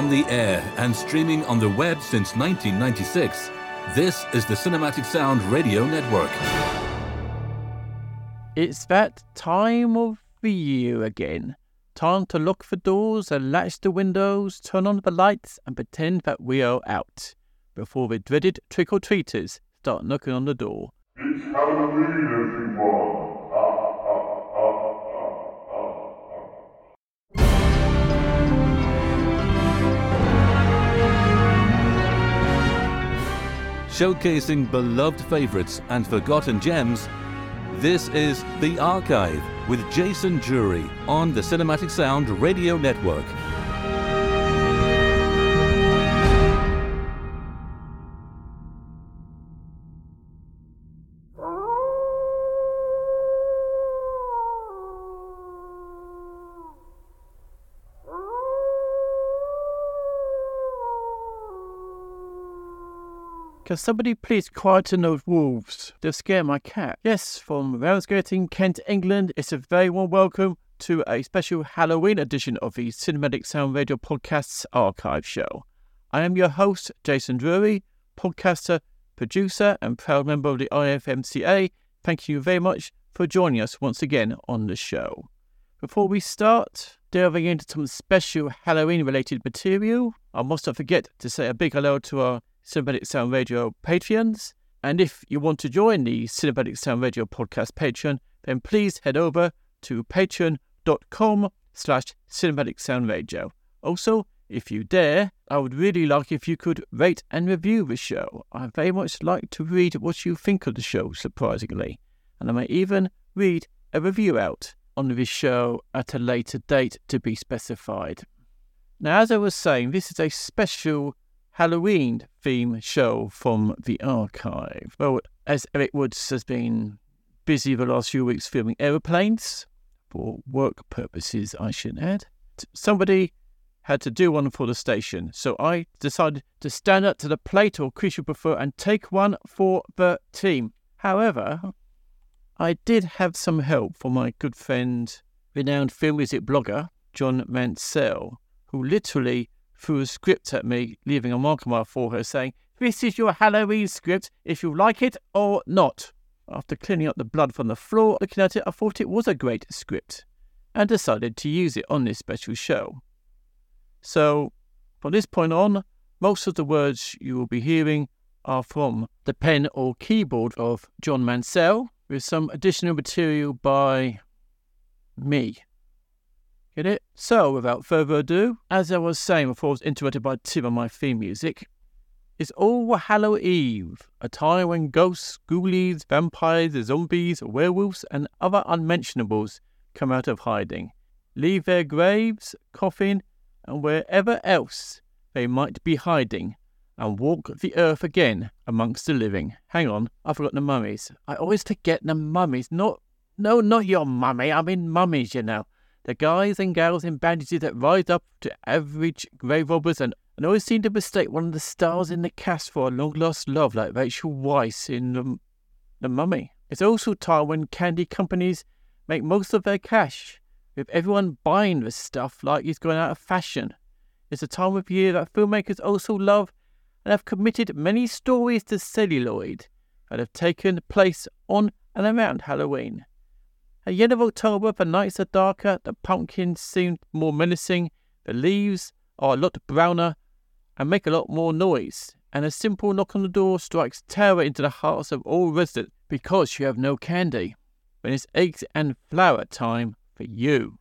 On the air and streaming on the web since 1996, this is the Cinematic Sound Radio Network. It's that time of the year again. Time to lock the doors and latch the windows, turn on the lights, and pretend that we are out before the dreaded trick or treaters start knocking on the door. It's Halloween, everyone. Showcasing beloved favorites and forgotten gems, this is The Archive with Jason Drury on the Cinematic Sound Radio Network. Can somebody please quieten those wolves? They'll scare my cat. Yes, from Ramsgate in Kent, England, it's a very warm welcome to a special Halloween edition of the Cinematic Sound Radio Podcasts Archive Show. I am your host, Jason Drury, podcaster, producer, and proud member of the IFMCA. Thank you very much for joining us once again on the show. Before we start delving into some special Halloween related material, I must not forget to say a big hello to our Cinematic Sound Radio Patreons. And if you want to join the Cinematic Sound Radio Podcast Patreon, then please head over to patreon.com slash cinematic sound radio. Also, if you dare, I would really like if you could rate and review the show. I very much like to read what you think of the show, surprisingly. And I may even read a review out on this show at a later date to be specified. Now, as I was saying, this is a special Halloween theme show from the archive. Well, as Eric Woods has been busy the last few weeks filming aeroplanes, for work purposes, I should add, somebody had to do one for the station. So I decided to stand up to the plate, or creature prefer, and take one for the team. However, I did have some help from my good friend, renowned film music blogger, Jon Mansell, who literally threw a script at me, leaving a mark on my forehead saying, This is your Halloween script, if you like it or not. After cleaning up the blood from the floor, looking at it, I thought it was a great script and decided to use it on this special show. So, from this point on, most of the words you will be hearing are from the pen or keyboard of Jon Mansell, with some additional material by me. Get it? So, without further ado, as I was saying before I was interrupted by Tim on my theme music, it's All Hallow Eve, a time when ghosts, ghoulies, vampires, zombies, werewolves, and other unmentionables come out of hiding, leave their graves, coffin, and wherever else they might be hiding, and walk the earth again amongst the living. Hang on, I forgot the mummies. I always forget the mummies. Not, no, not your mummy. I mean mummies, you know the guys and gals in bandages that rise up to average grave robbers and, and always seem to mistake one of the stars in the cast for a long lost love like Rachel Weisz in the, the Mummy. It's also time when candy companies make most of their cash, with everyone buying the stuff like it's going out of fashion. It's a time of year that filmmakers also love and have committed many stories to celluloid that have taken place on and around Halloween. At the end of October, the nights are darker, the pumpkins seem more menacing, the leaves are a lot browner and make a lot more noise, and a simple knock on the door strikes terror into the hearts of all residents because you have no candy. When it's eggs and flour time for you.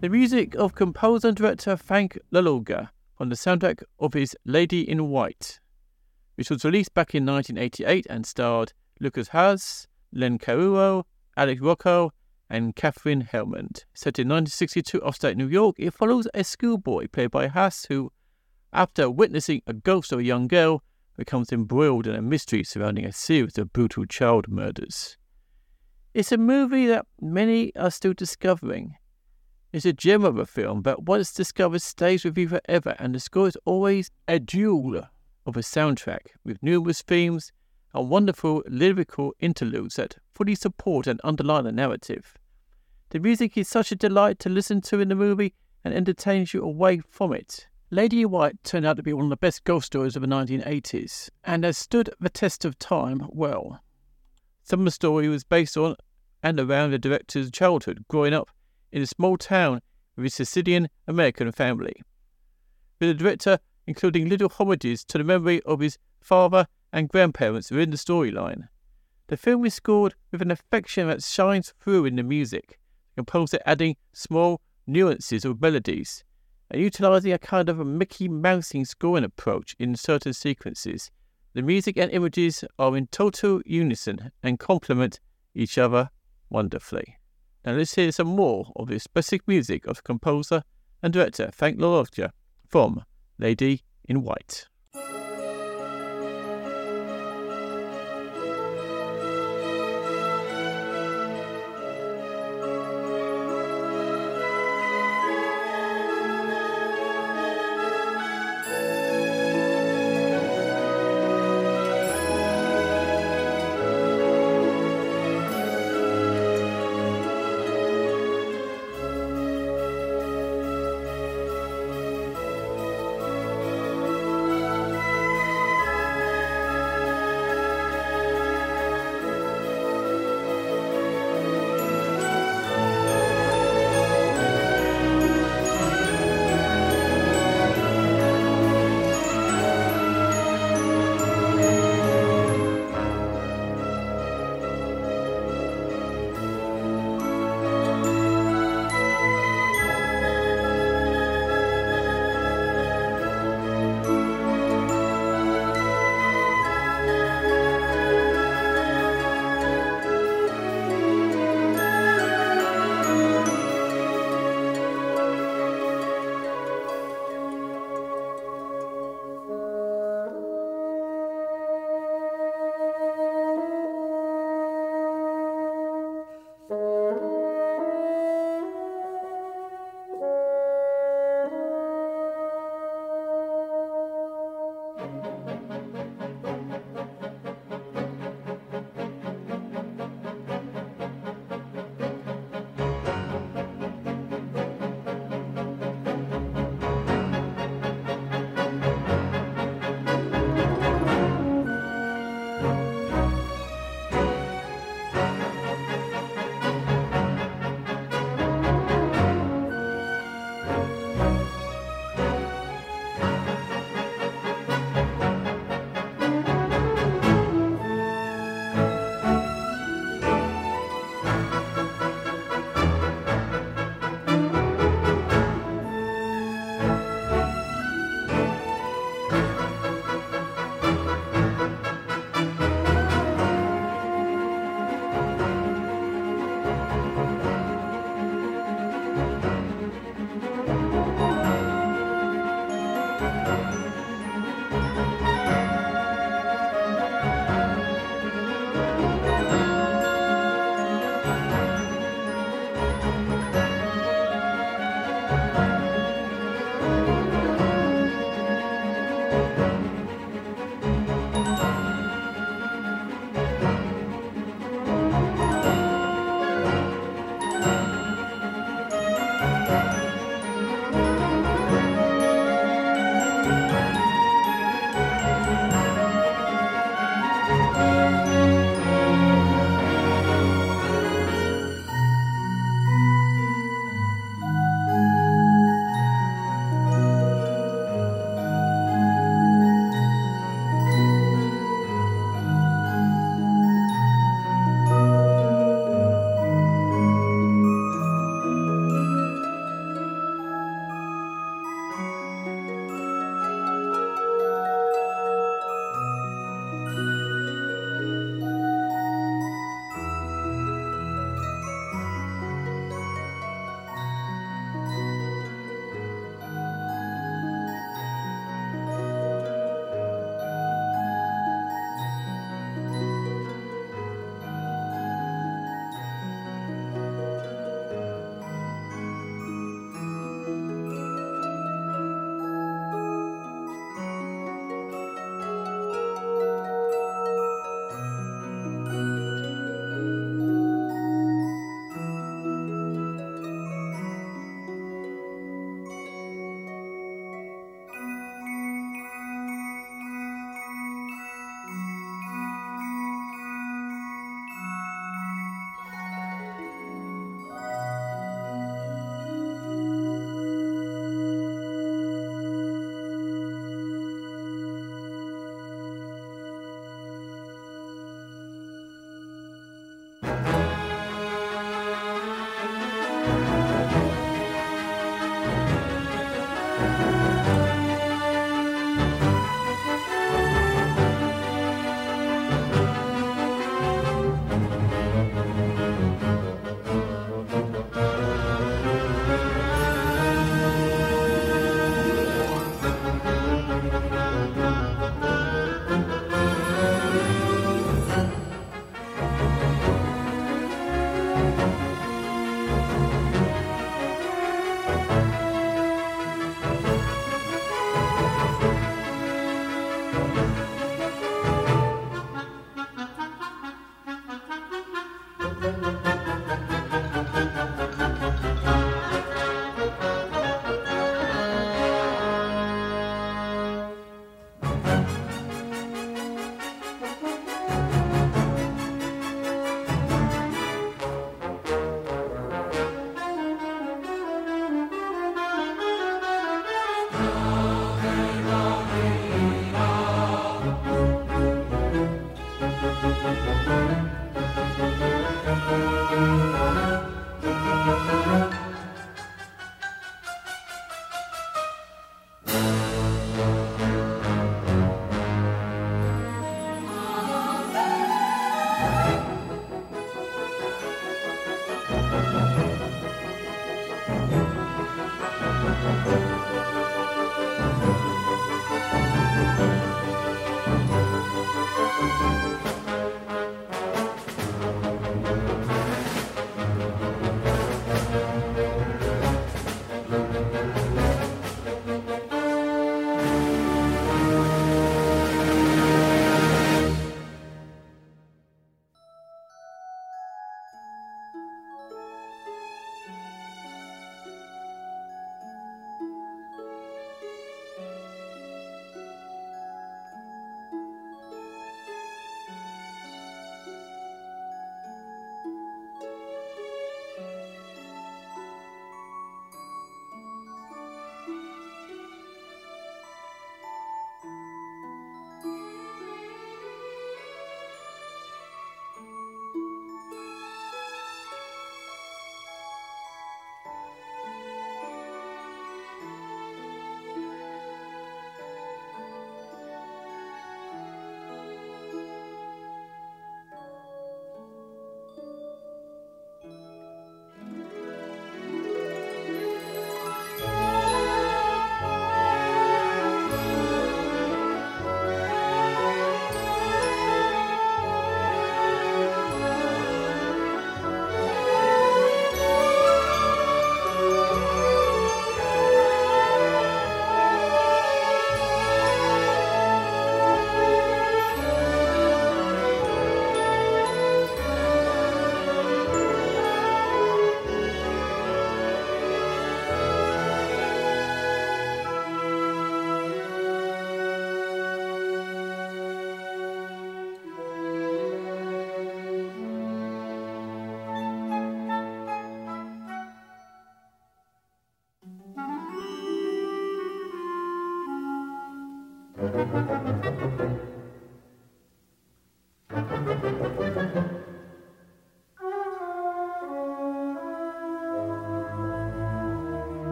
The music of composer and director Frank Laloggia on the soundtrack of his Lady in White, which was released back in 1988 and starred Lucas Haas, Len Cariou, Alex Rocco, and Katherine Helmond. Set in 1962 upstate New York, it follows a schoolboy played by Haas who, after witnessing a ghost of a young girl, becomes embroiled in a mystery surrounding a series of brutal child murders. It's a movie that many are still discovering. It's a gem of a film, but once discovered stays with you forever, and the score is always a jewel of a soundtrack with numerous themes and wonderful lyrical interludes that fully support and underline the narrative. The music is such a delight to listen to in the movie and entertains you away from it. Lady White turned out to be one of the best ghost stories of the 1980s and has stood the test of time well. Some of the story was based on and around the director's childhood growing up in a small town with his Sicilian American family. With the director including little homages to the memory of his father and grandparents within the storyline. The film is scored with an affection that shines through in the music, the composer adding small nuances of melodies, and utilizing a kind of a Mickey Mousing scoring approach in certain sequences. The music and images are in total unison and complement each other wonderfully. Now let's hear some more of the specific music of composer and director Frank LaLoggia from Lady in White.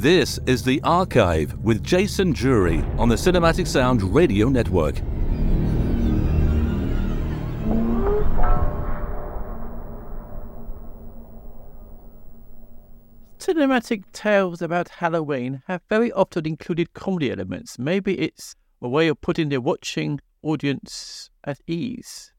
This is The Archive with Jason Drury on the Cinematic Sound Radio Network. Cinematic tales about Halloween have very often included comedy elements. Maybe it's a way of putting the watching audience at ease.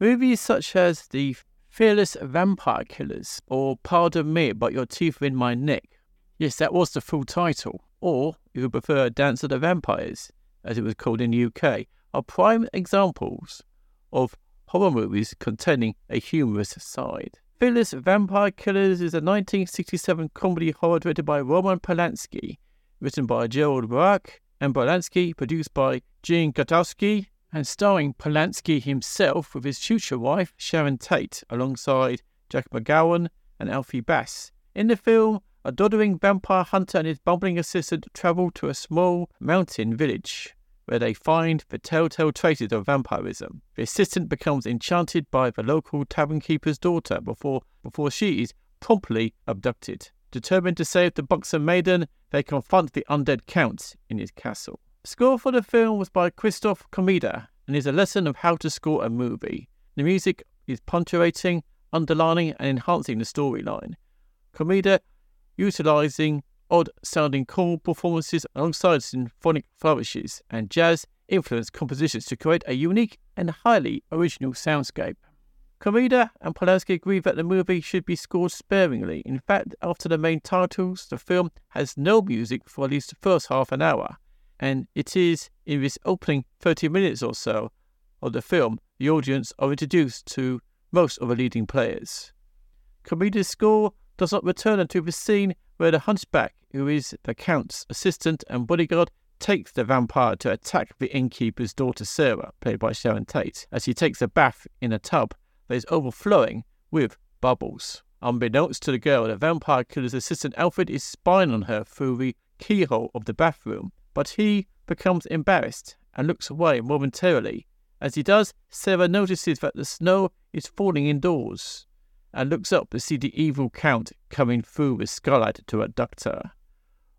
Movies such as The Fearless Vampire Killers or Pardon Me, but Your Teeth Are in My Neck. Yes, that was the full title. Or, if you prefer, Dance of the Vampires, as it was called in the UK, are prime examples of horror movies containing a humorous side. Fearless Vampire Killers is a 1967 comedy horror directed by Roman Polanski, written by Gérard Brach, and Polanski, produced by Gene Gutowski, and starring Polanski himself with his future wife Sharon Tate, alongside Jack MacGowran and Alfie Bass. In the film, a doddering vampire hunter and his bumbling assistant travel to a small mountain village where they find the telltale traces of vampirism. The assistant becomes enchanted by the local tavern keeper's daughter before, before she is promptly abducted. Determined to save the buxom maiden, they confront the undead count in his castle. Score for the film was by Krzysztof Komeda and is a lesson of how to score a movie. The music is punctuating, underlining, and enhancing the storyline. Komeda utilizing odd sounding chord performances alongside symphonic flourishes and jazz influenced compositions to create a unique and highly original soundscape. Komeda and Polanski agree that the movie should be scored sparingly. In fact, after the main titles, the film has no music for at least the first half an hour, and it is in this opening 30 minutes or so of the film the audience are introduced to most of the leading players. Komeda's score does not return until the scene where the hunchback, who is the Count's assistant and bodyguard, takes the vampire to attack the innkeeper's daughter Sarah, played by Sharon Tate, as he takes a bath in a tub that is overflowing with bubbles. Unbeknownst to the girl, the vampire killer's assistant Alfred is spying on her through the keyhole of the bathroom, but he becomes embarrassed and looks away momentarily. As he does, Sarah notices that the snow is falling indoors and looks up to see the evil Count coming through with skylight to abduct her.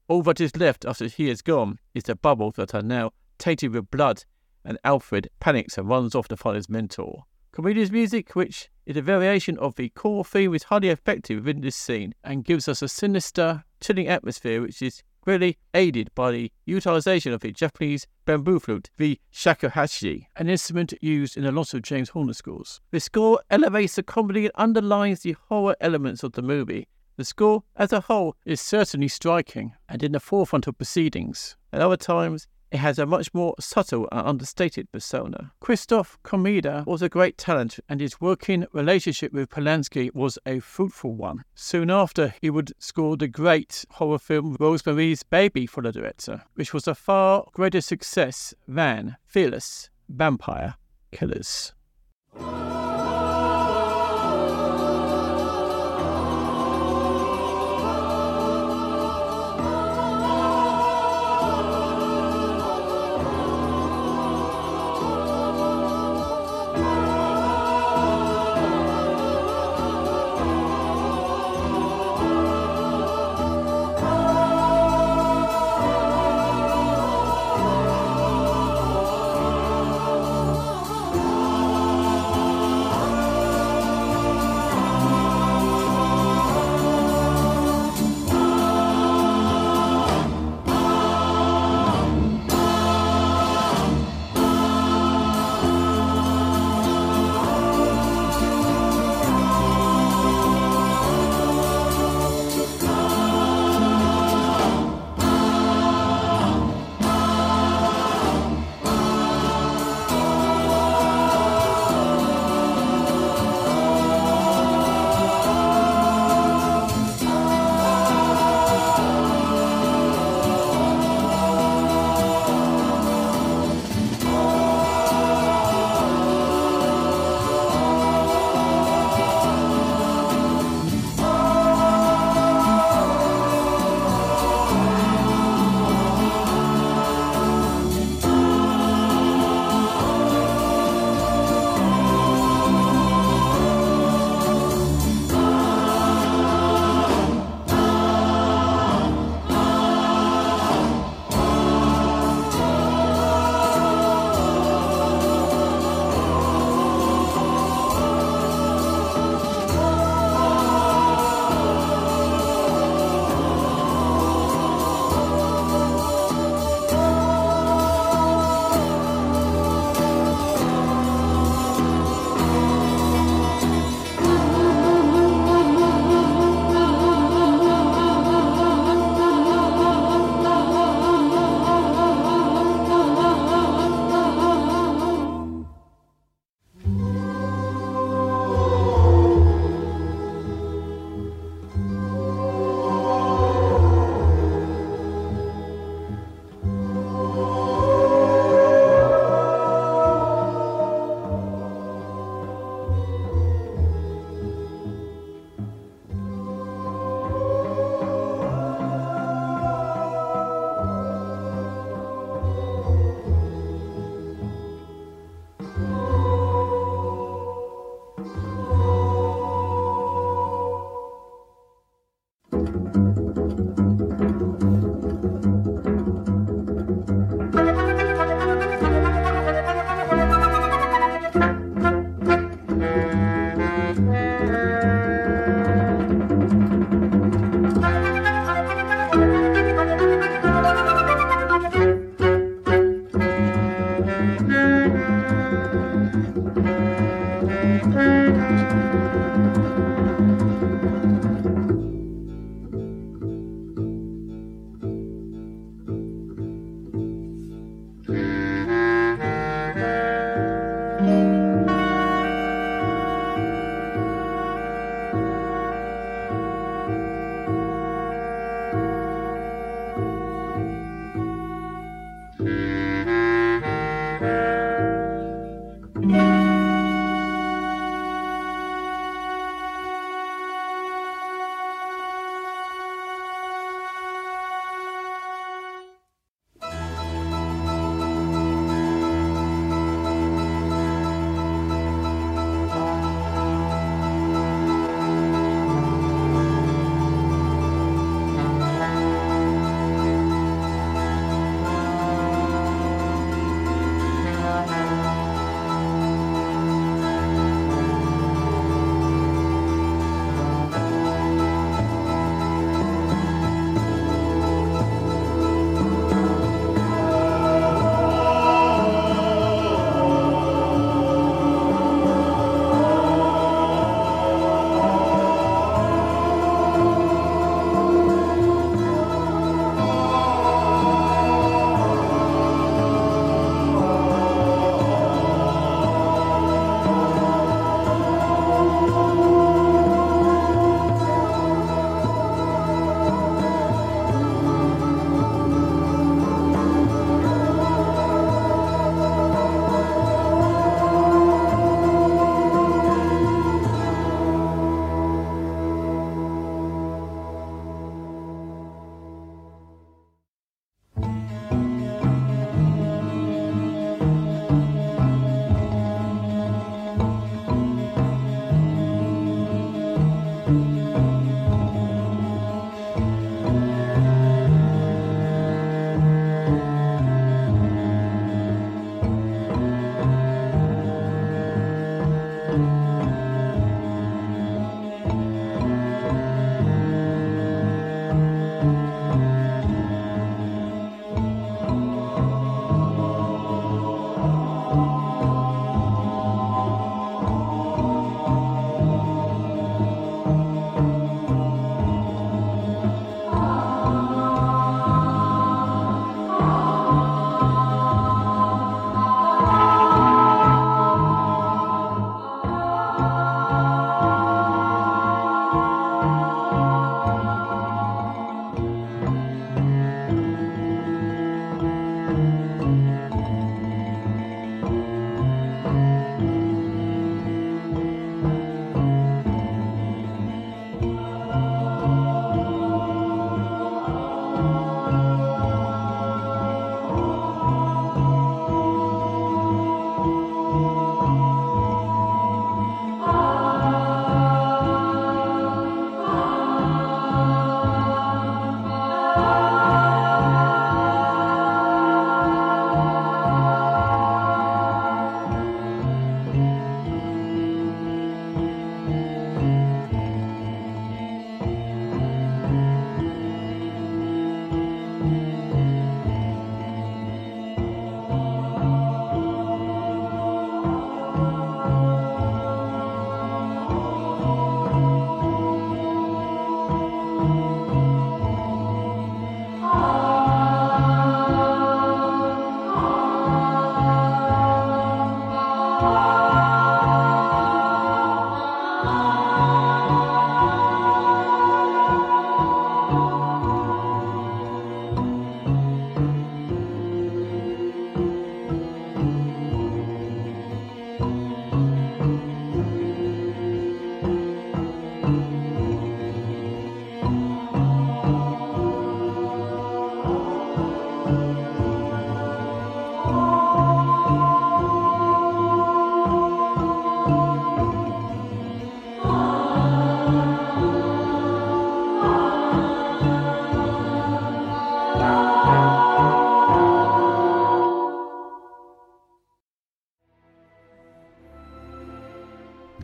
All that is left after he is gone is the bubbles that are now tainted with blood, and Alfred panics and runs off to find his mentor. Komeda's music, which is a variation of the core theme, is highly effective within this scene and gives us a sinister, chilling atmosphere which is greatly aided by the utilization of the Japanese bamboo flute, the shakuhachi, an instrument used in a lot of James Horner scores. The score elevates the comedy and underlines the horror elements of the movie, the score as a whole is certainly striking and in the forefront of proceedings. At other times, it has a much more subtle and understated persona. Krzysztof Komeda was a great talent, and his working relationship with Polanski was a fruitful one. Soon after, he would score the great horror film Rosemary's Baby for the director, which was a far greater success than Fearless Vampire Killers.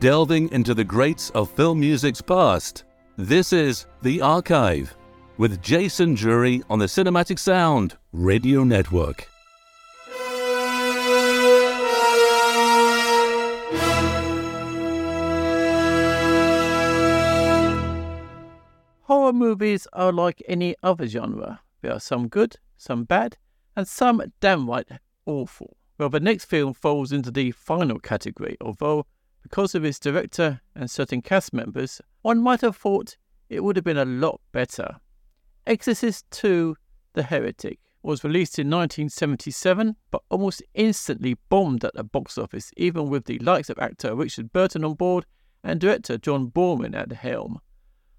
Delving into the greats of film music's past. This is The Archive with Jason Drury on the Cinematic Sound Radio Network. Horror movies are like any other genre. There are some good, some bad, and some downright awful. Well, the next film falls into the final category, although because of its director and certain cast members, one might have thought it would have been a lot better. Exorcist II The Heretic was released in 1977, but almost instantly bombed at the box office, even with the likes of actor Richard Burton on board and director John Boorman at the helm.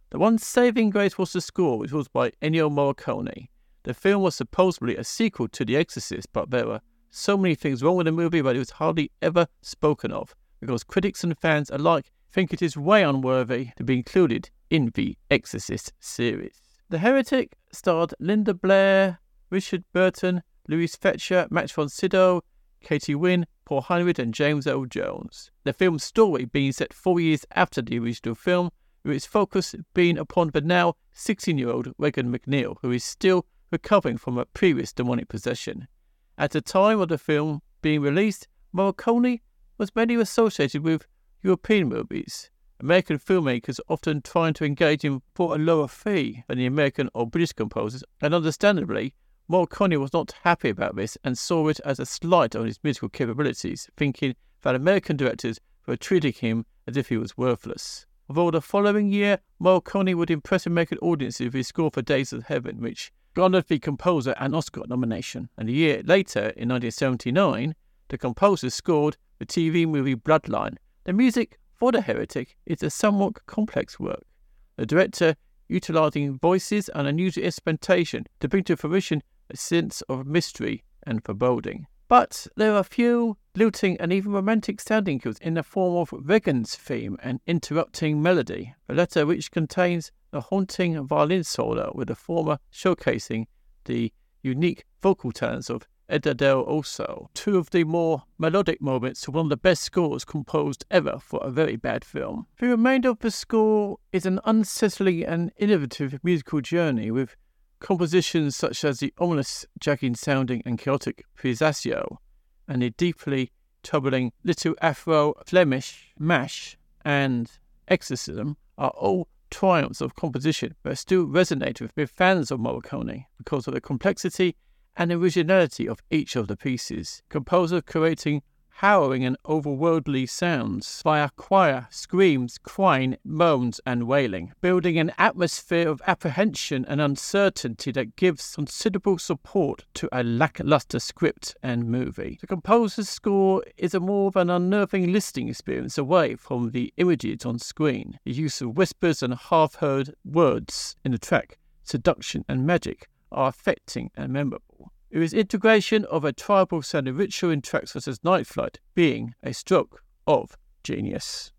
The one saving grace was the score, which was by Ennio Morricone. The film was supposedly a sequel to The Exorcist, but there were so many things wrong with the movie that it was hardly ever spoken of, because critics and fans alike think it is way unworthy to be included in the Exorcist series. The Heretic starred Linda Blair, Richard Burton, Louise Fletcher, Max von Sydow, Kitty Winn, Paul Henreid, and James Earl Jones. The film's story being set four years after the original film, with its focus being upon the now 16 year old Regan MacNeil, who is still recovering from a previous demonic possession. At the time of the film being released, Morricone was mainly associated with European movies. American filmmakers often trying to engage him for a lower fee than the American or British composers, and understandably, Morricone was not happy about this and saw it as a slight on his musical capabilities, thinking that American directors were treating him as if he was worthless. Although the following year, Morricone would impress American audiences with his score for Days of Heaven, which garnered the composer an Oscar nomination. And a year later, in 1979, the composer scored the TV movie Bloodline. The music for The Heretic is a somewhat complex work. The director utilizing voices and unusual instrumentation to bring to fruition a sense of mystery and foreboding. But there are few lilting and even romantic sounding cues in the form of Regan's theme and interrupting melody, the latter which contains a haunting violin solo with the former showcasing the unique vocal talents of Edda Dell'Orso. Two of the more melodic moments to one of the best scores composed ever for a very bad film. The remainder of the score is an unsettling and innovative musical journey with compositions such as the ominous, jagging sounding and chaotic Pazuzu and the deeply troubling Little Afro Flemish Mass and Exorcism are all triumphs of composition but still resonate with, with fans of Morricone because of the complexity and originality of each of the pieces. Composer creating harrowing and overworldly sounds via choir, screams, crying, moans, and wailing, building an atmosphere of apprehension and uncertainty that gives considerable support to a lackluster script and movie. The composer's score is a more of an unnerving listening experience away from the images on screen. The use of whispers and half heard words in the track, seduction, and magic are affecting and memorable. It was integration of a tribal sounding ritual in tracks such as Night Flight being a stroke of genius.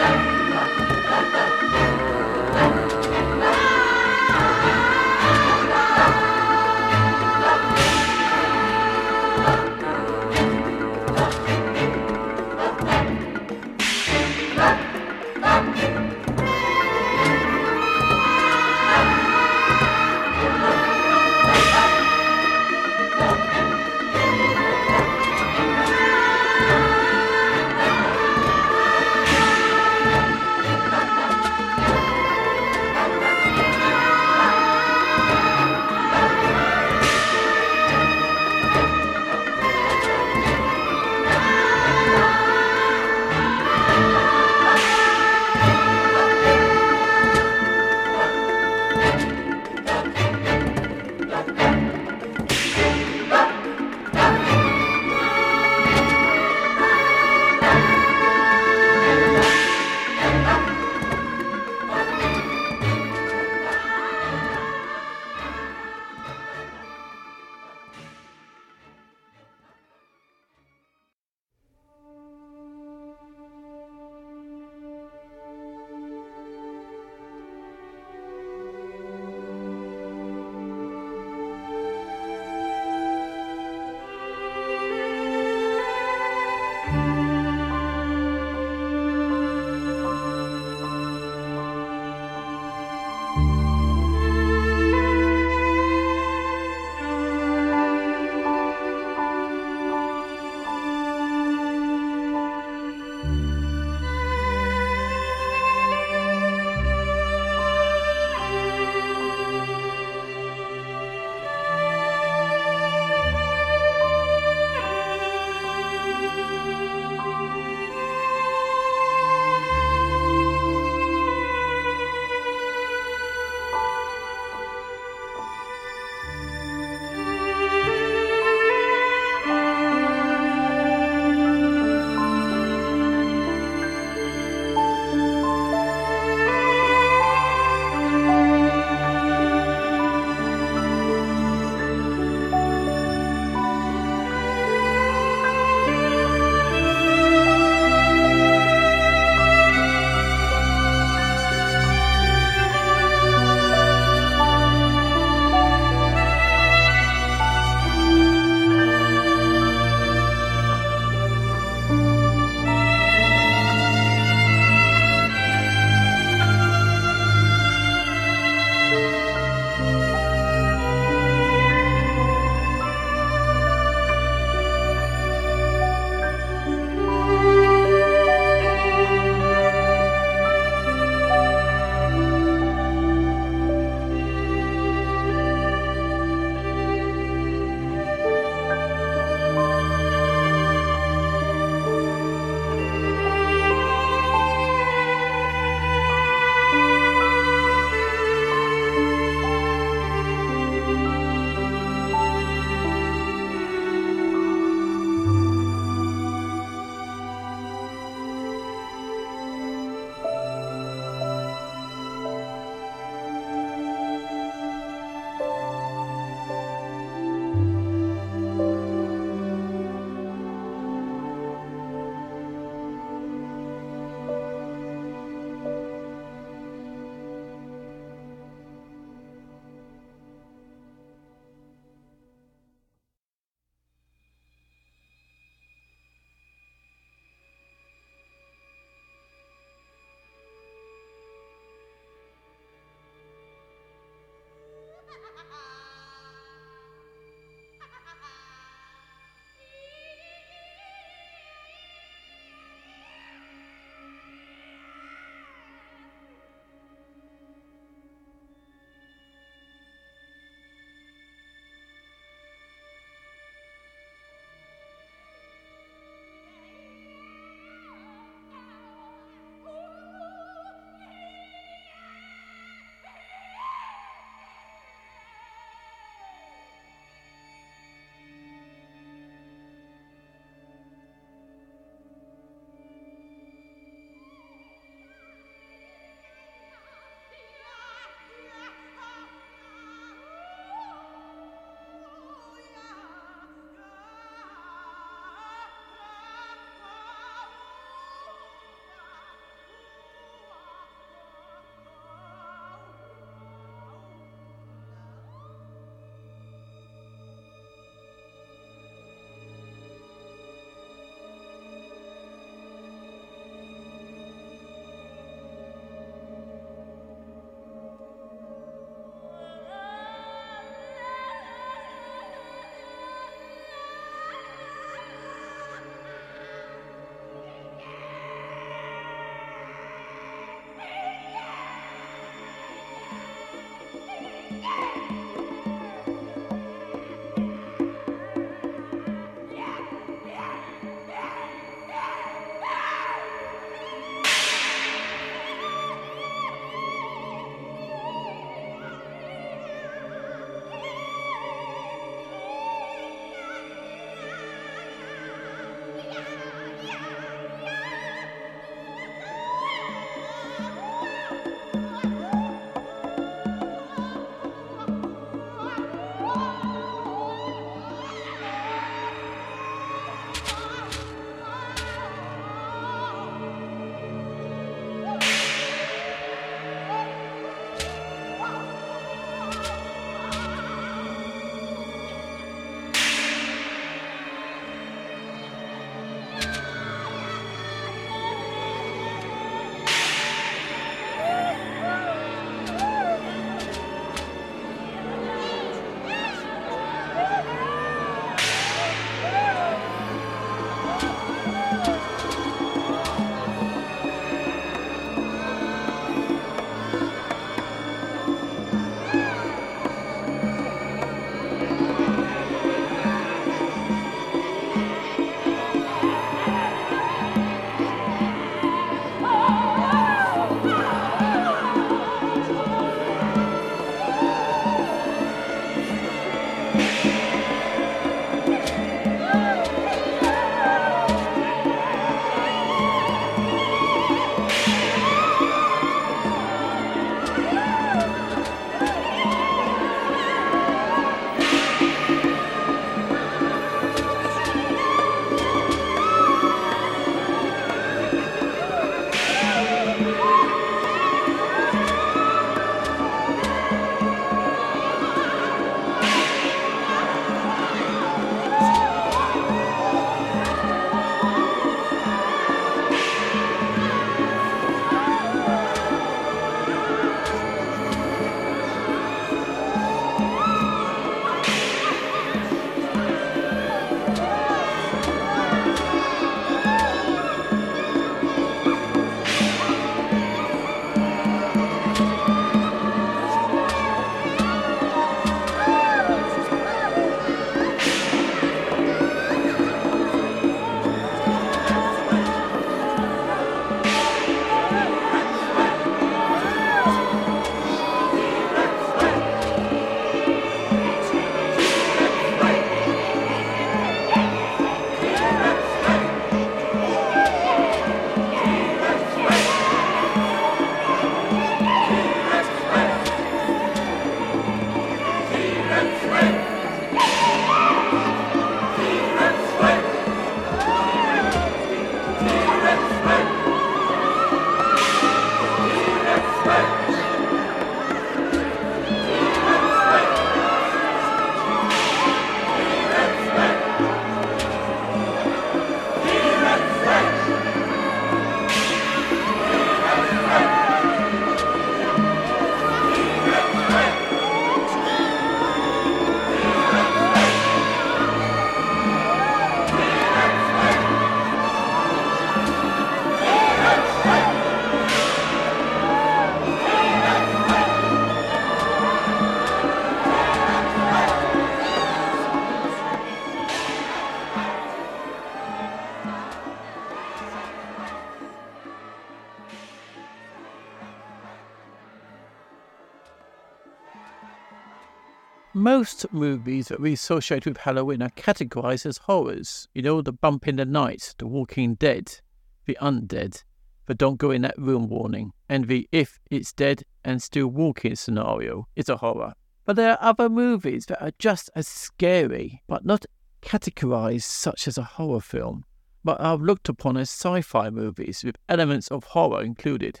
Most movies that we associate with Halloween are categorized as horrors. You know, the bump in the night, the walking dead, the undead, the don't go in that room warning, and the if it's dead and still walking scenario is a horror. But there are other movies that are just as scary, but not categorized such as a horror film, but are looked upon as sci fi movies with elements of horror included.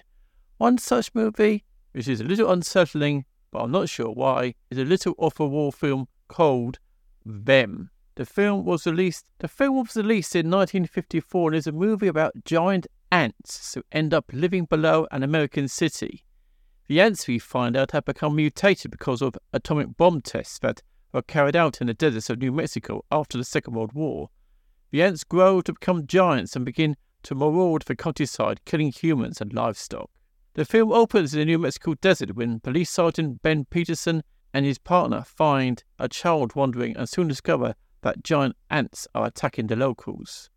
One such movie, which is a little unsettling, but I'm not sure why, is a little off the wall film called Them. The film was released the film was released in 1954 and is a movie about giant ants who end up living below an American city. The ants we find out have become mutated because of atomic bomb tests that were carried out in the deserts of New Mexico after the Second World War. The ants grow to become giants and begin to maraud the countryside, killing humans and livestock. The film opens in the New Mexico desert when Police Sergeant Ben Peterson and his partner find a child wandering and soon discover that giant ants are attacking the locals.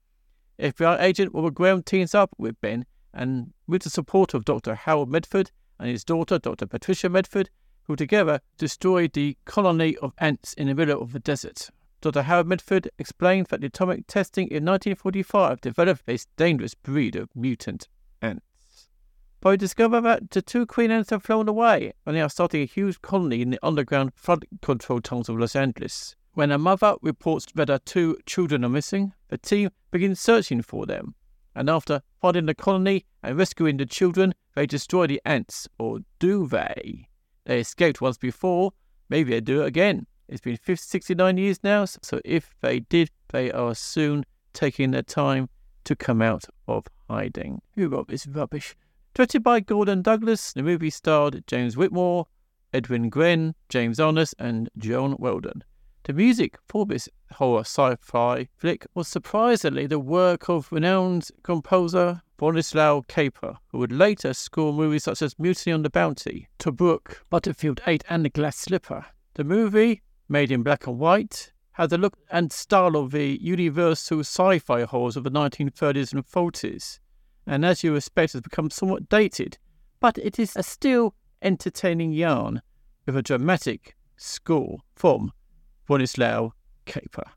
FBI agent Robert Graham teams up with Ben and with the support of Dr. Harold Medford and his daughter, Dr. Patricia Medford, who together destroy the colony of ants in the middle of the desert. Dr. Harold Medford explained that the atomic testing in 1945 developed this dangerous breed of mutant ants. But discover that the two queen ants have flown away and they are starting a huge colony in the underground flood control tunnels of Los Angeles. When a mother reports that her two children are missing, the team begins searching for them. And after finding the colony and rescuing the children, they destroy the ants, or do they? They escaped once before, maybe they do it again. It's been 50, 69 years now, so if they did, they are soon taking their time to come out of hiding. Who wrote this rubbish? Directed by Gordon Douglas, the movie starred James Whitmore, Edmund Gwenn, James Arness, and Joan Weldon. The music for this horror sci-fi flick was surprisingly the work of renowned composer Bronislau Kaper, who would later score movies such as Mutiny on the Bounty, Tobruk, Butterfield 8, and The Glass Slipper. The movie, made in black and white, had the look and style of the universal sci-fi horrors of the 1930s and 40s and as you expect, has become somewhat dated, but it is a still entertaining yarn with a dramatic score from Bronislau Kaper.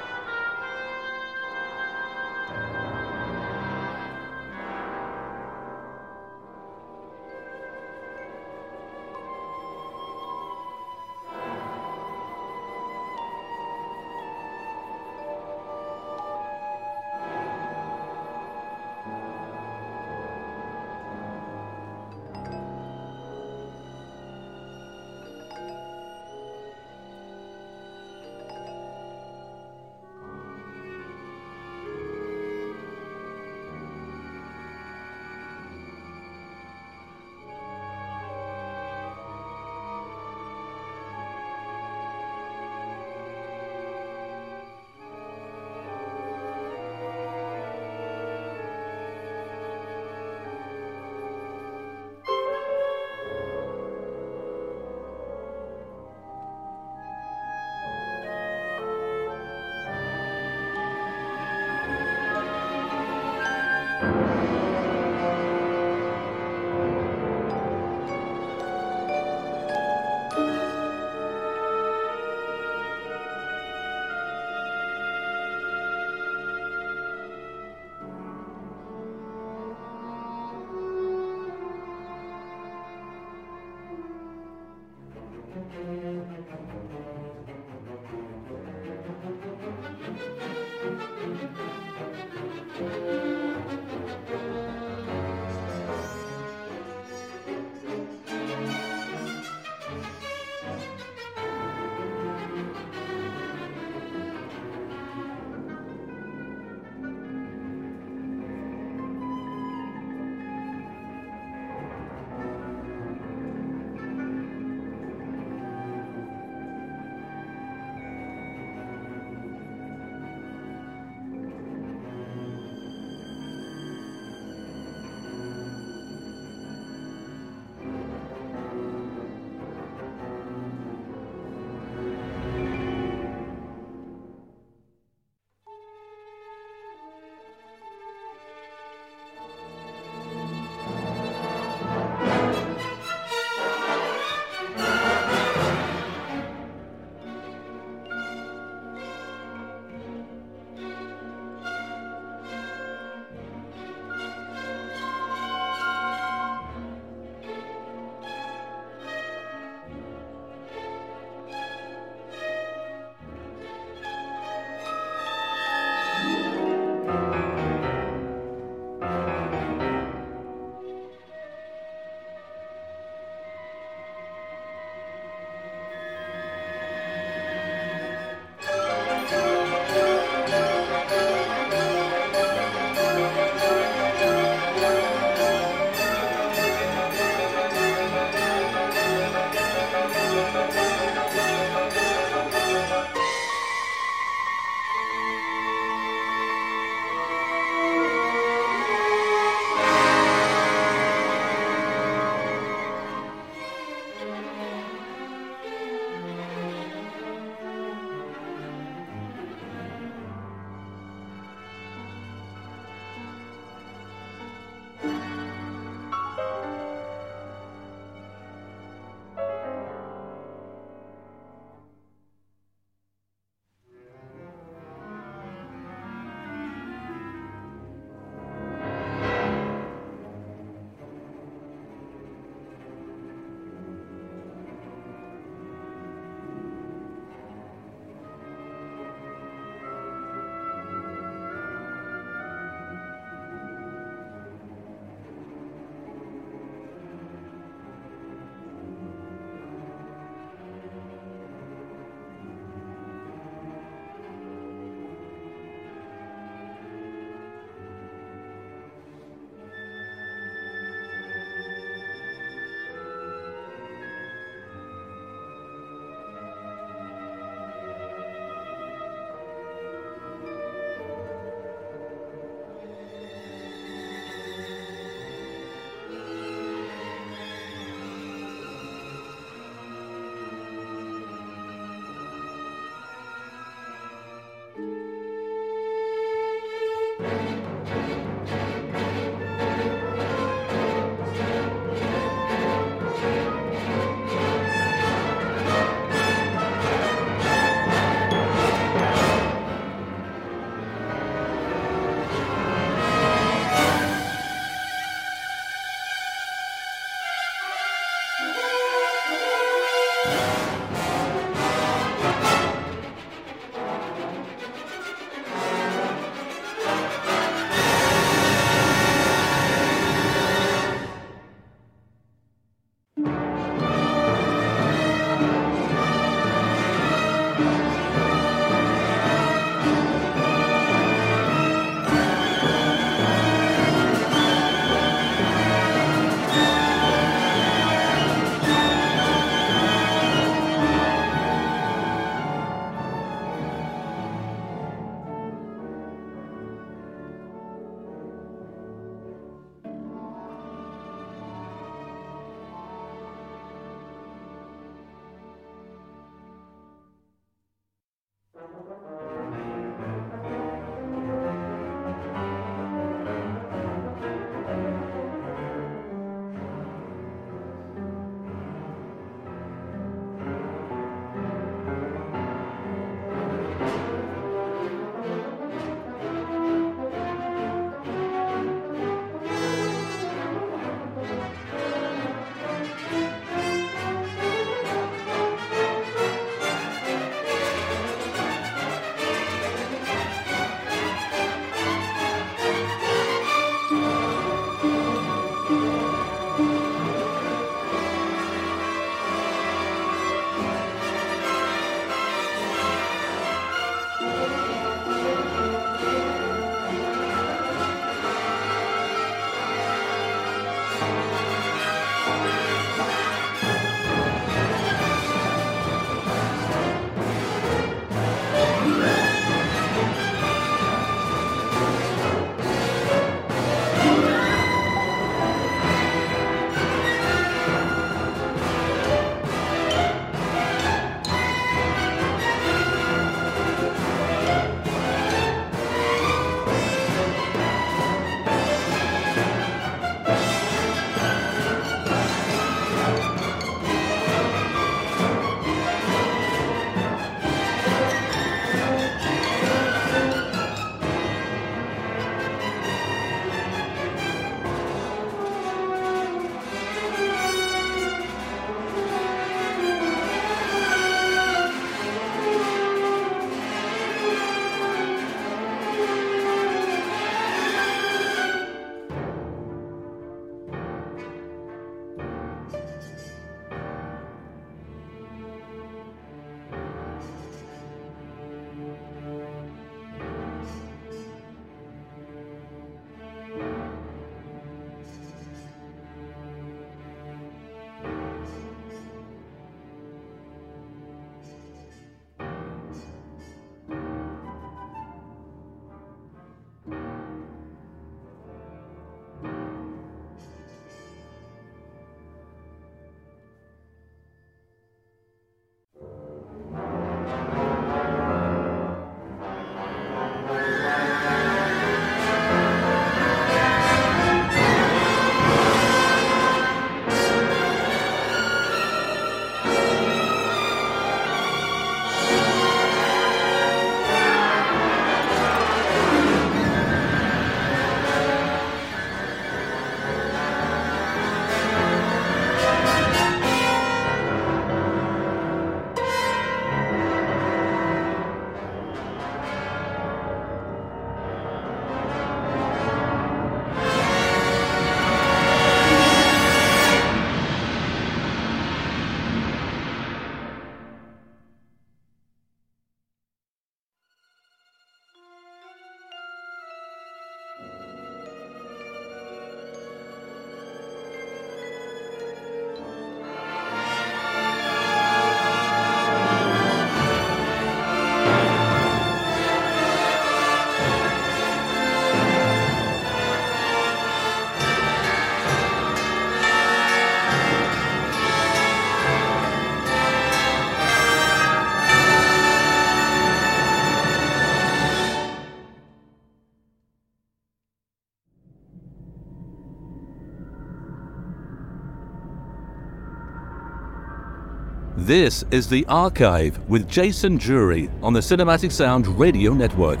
This is The Archive with Jason Drury on the Cinematic Sound Radio Network.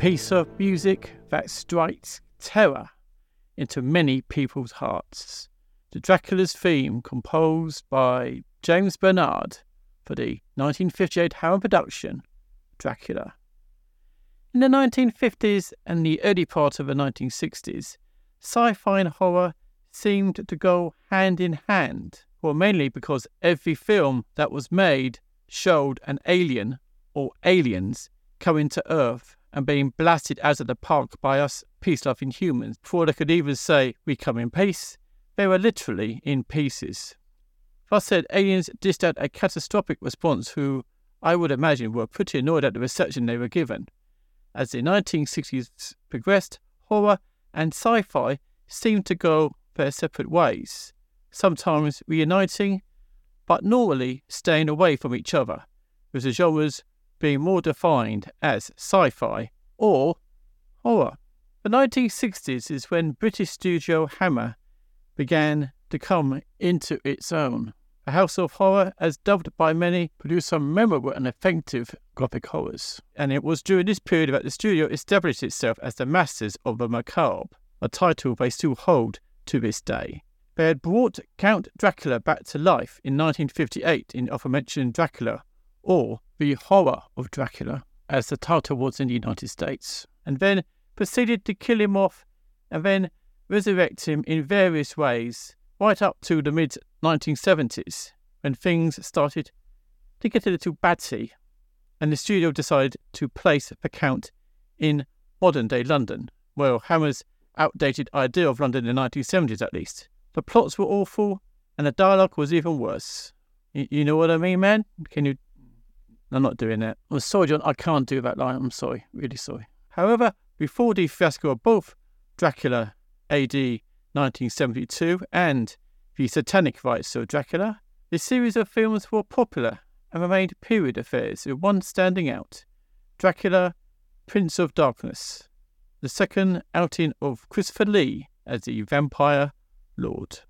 Piece of music that strikes terror into many people's hearts. The Dracula's theme, composed by James Bernard for the 1958 Hammer production, Dracula. In the 1950s and the early part of the 1960s, sci fi and horror seemed to go hand in hand, well, mainly because every film that was made showed an alien or aliens coming to Earth and being blasted out of the park by us peace loving humans. Before they could even say, We come in peace, they were literally in pieces. Thus said, aliens dished out a catastrophic response who, I would imagine, were pretty annoyed at the reception they were given. As the 1960s progressed, horror and sci fi seemed to go their separate ways, sometimes reuniting, but normally staying away from each other, with the genres being more defined as sci fi or horror. The 1960s is when British studio Hammer began to come into its own. A House of Horror, as dubbed by many, produced some memorable and effective gothic horrors. And it was during this period that the studio established itself as the masters of the macabre, a title they still hold to this day. They had brought Count Dracula back to life in 1958 in aforementioned Dracula, or The Horror of Dracula, as the title was in the United States, and then proceeded to kill him off and then resurrect him in various ways right up to the mid 1970s when things started to get a little batty and the studio decided to place the Count in modern day London. Well, Hammer's outdated idea of London in the 1970s at least. The plots were awful and the dialogue was even worse. You know what I mean, man? Can you I'm not doing that. I'm sorry, Jon, I can't do that line. I'm sorry, really sorry. However, before the fiasco of both Dracula AD 1972 and the satanic rites of Dracula, the series of films were popular and remained period affairs, with one standing out Dracula, Prince of Darkness, the second outing of Christopher Lee as the vampire lord.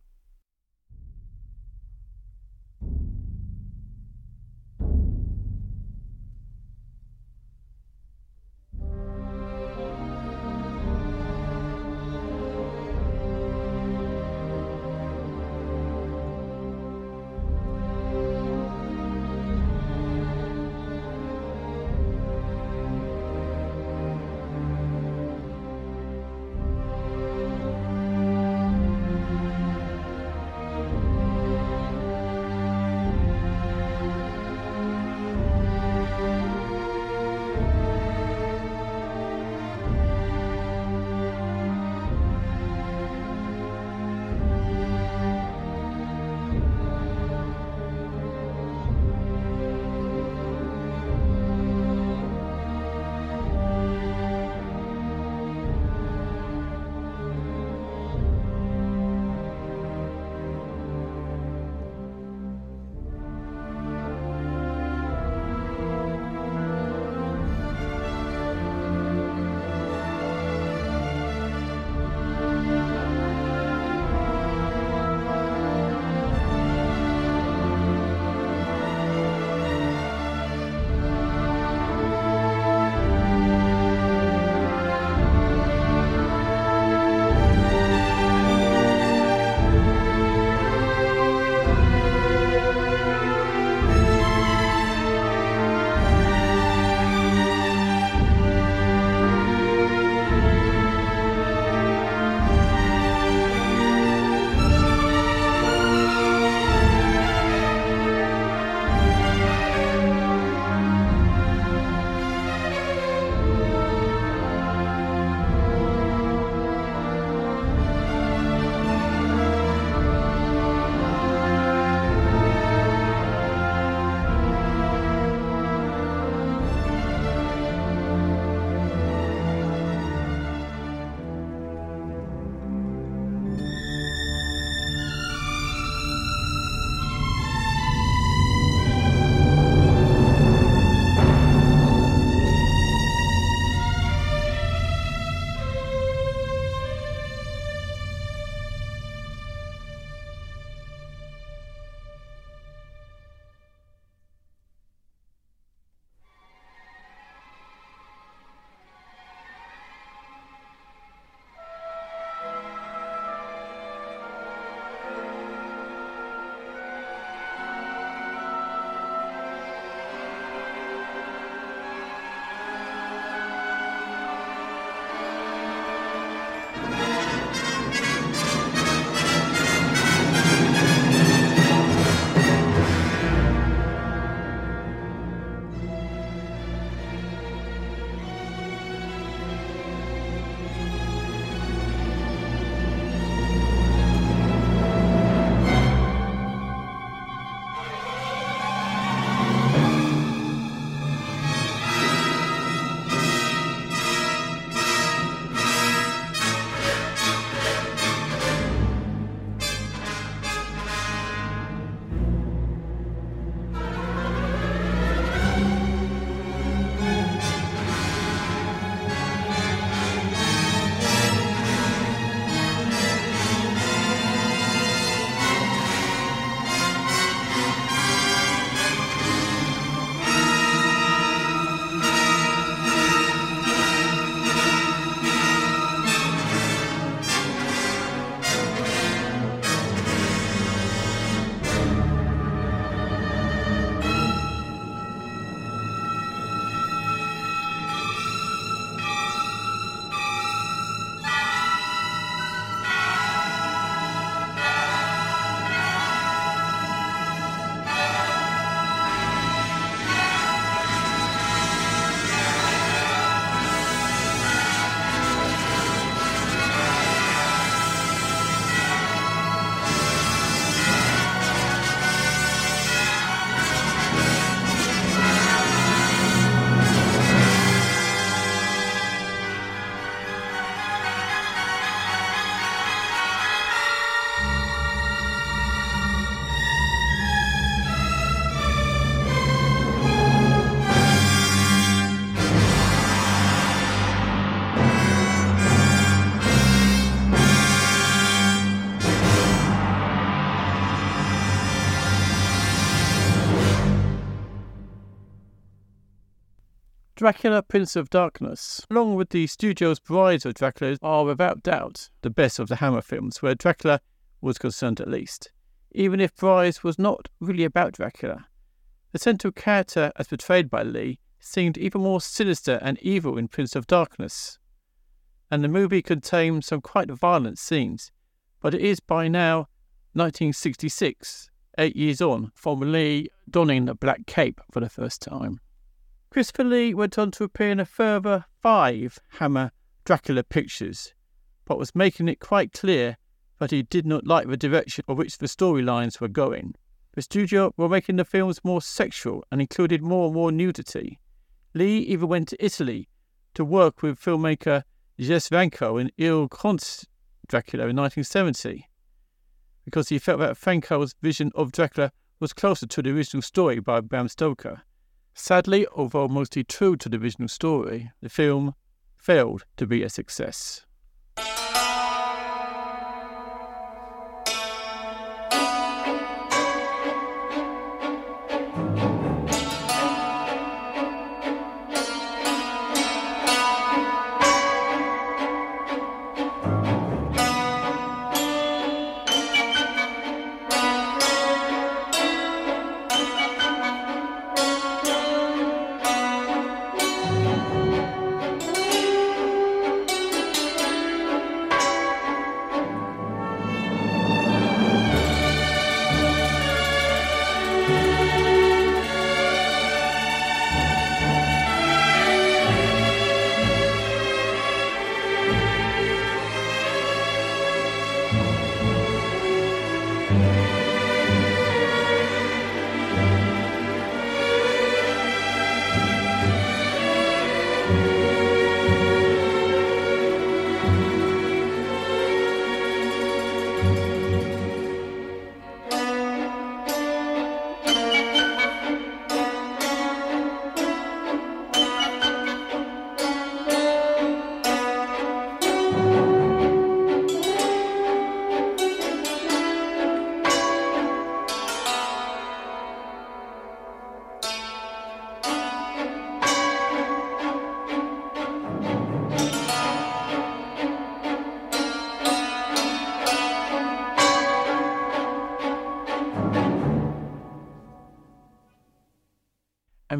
Dracula, Prince of Darkness, along with the studio's Brides of Dracula, are without doubt the best of the Hammer films, where Dracula was concerned at least. Even if Brides was not really about Dracula. The central character, as portrayed by Lee, seemed even more sinister and evil in Prince of Darkness. And the movie contained some quite violent scenes, but it is by now 1966, eight years on from Lee donning the black cape for the first time. Christopher Lee went on to appear in a further five Hammer Dracula pictures, but was making it quite clear that he did not like the direction of which the storylines were going. The studio were making the films more sexual and included more and more nudity. Lee even went to Italy to work with filmmaker Jess Franco in Il Conte Dracula in 1970 because he felt that Franco's vision of Dracula was closer to the original story by Bram Stoker. Sadly, although mostly true to the original story, the film failed to be a success.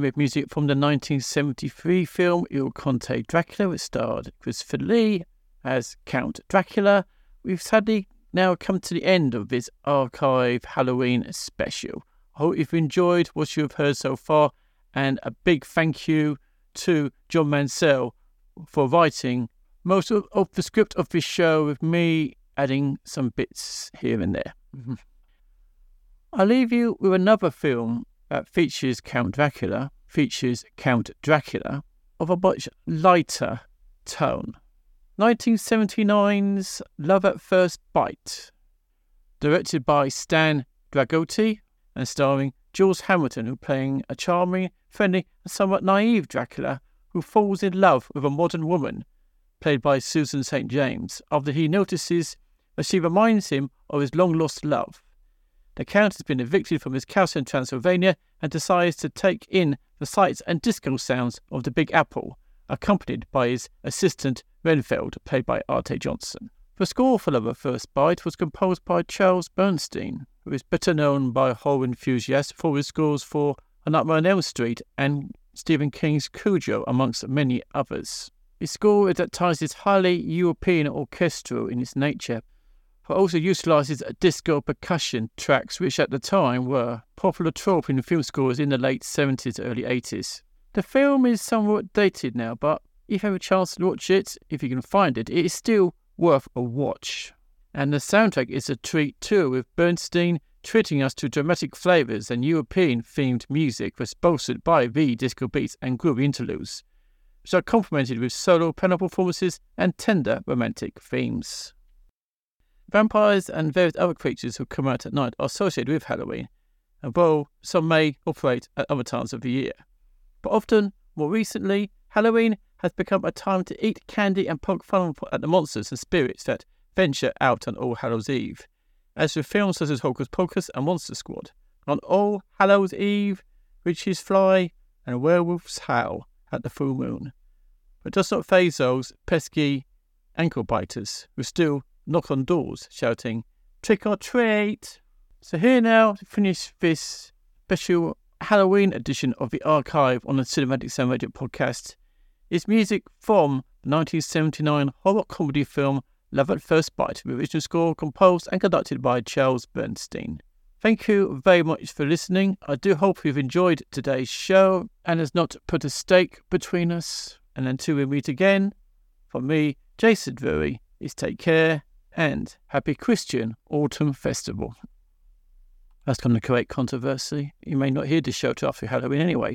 With music from the 1973 film Il Conte Dracula, which starred Christopher Lee as Count Dracula. We've sadly now come to the end of this archive Halloween special. I hope you've enjoyed what you've heard so far, and a big thank you to Jon Mansell for writing most of, of the script of this show with me adding some bits here and there. Mm-hmm. I'll leave you with another film that features Count Dracula, features Count Dracula of a much lighter tone. 1979's Love at First Bite, directed by Stan Dragoti and starring George Hamilton, who playing a charming, friendly, and somewhat naive Dracula who falls in love with a modern woman, played by Susan St. James, after he notices that she reminds him of his long lost love. The Count has been evicted from his castle in Transylvania and decides to take in the sights and disco sounds of the Big Apple, accompanied by his assistant Renfield, played by Arte Johnson. The score for Love at First Bite was composed by Charles Bernstein, who is better known by horror enthusiasts for his scores for A Nightmare on Elm Street and Stephen King's Cujo, amongst many others. His score is at times is highly European orchestral in its nature, but also utilises disco percussion tracks, which at the time were popular trope in film scores in the late 70s, early 80s. The film is somewhat dated now, but if you have a chance to watch it, if you can find it, it is still worth a watch. And the soundtrack is a treat too, with Bernstein treating us to dramatic flavours and European themed music was bolstered by the disco beats and groovy interludes, which are complemented with solo piano performances and tender romantic themes. Vampires and various other creatures who come out at night are associated with Halloween, and although some may operate at other times of the year. But often, more recently, Halloween has become a time to eat candy and poke fun at the monsters and spirits that venture out on All Hallows Eve, as with films such as Hocus Pocus and Monster Squad. On All Hallows Eve, witches fly and werewolves howl, at the full moon. But does not faze those pesky ankle biters who still knock on doors shouting, trick or treat. So here now to finish this special Halloween edition of the archive on the Cinematic Sound Radio podcast is music from the 1979 horror comedy film Love at First Bite, the original score composed and conducted by Charles Bernstein. Thank you very much for listening. I do hope you've enjoyed today's show and has not put a stake between us. And until we meet again, from me, Jason Drury, is take care and happy Christian Autumn Festival. That's going to create controversy. You may not hear this show till after Halloween anyway.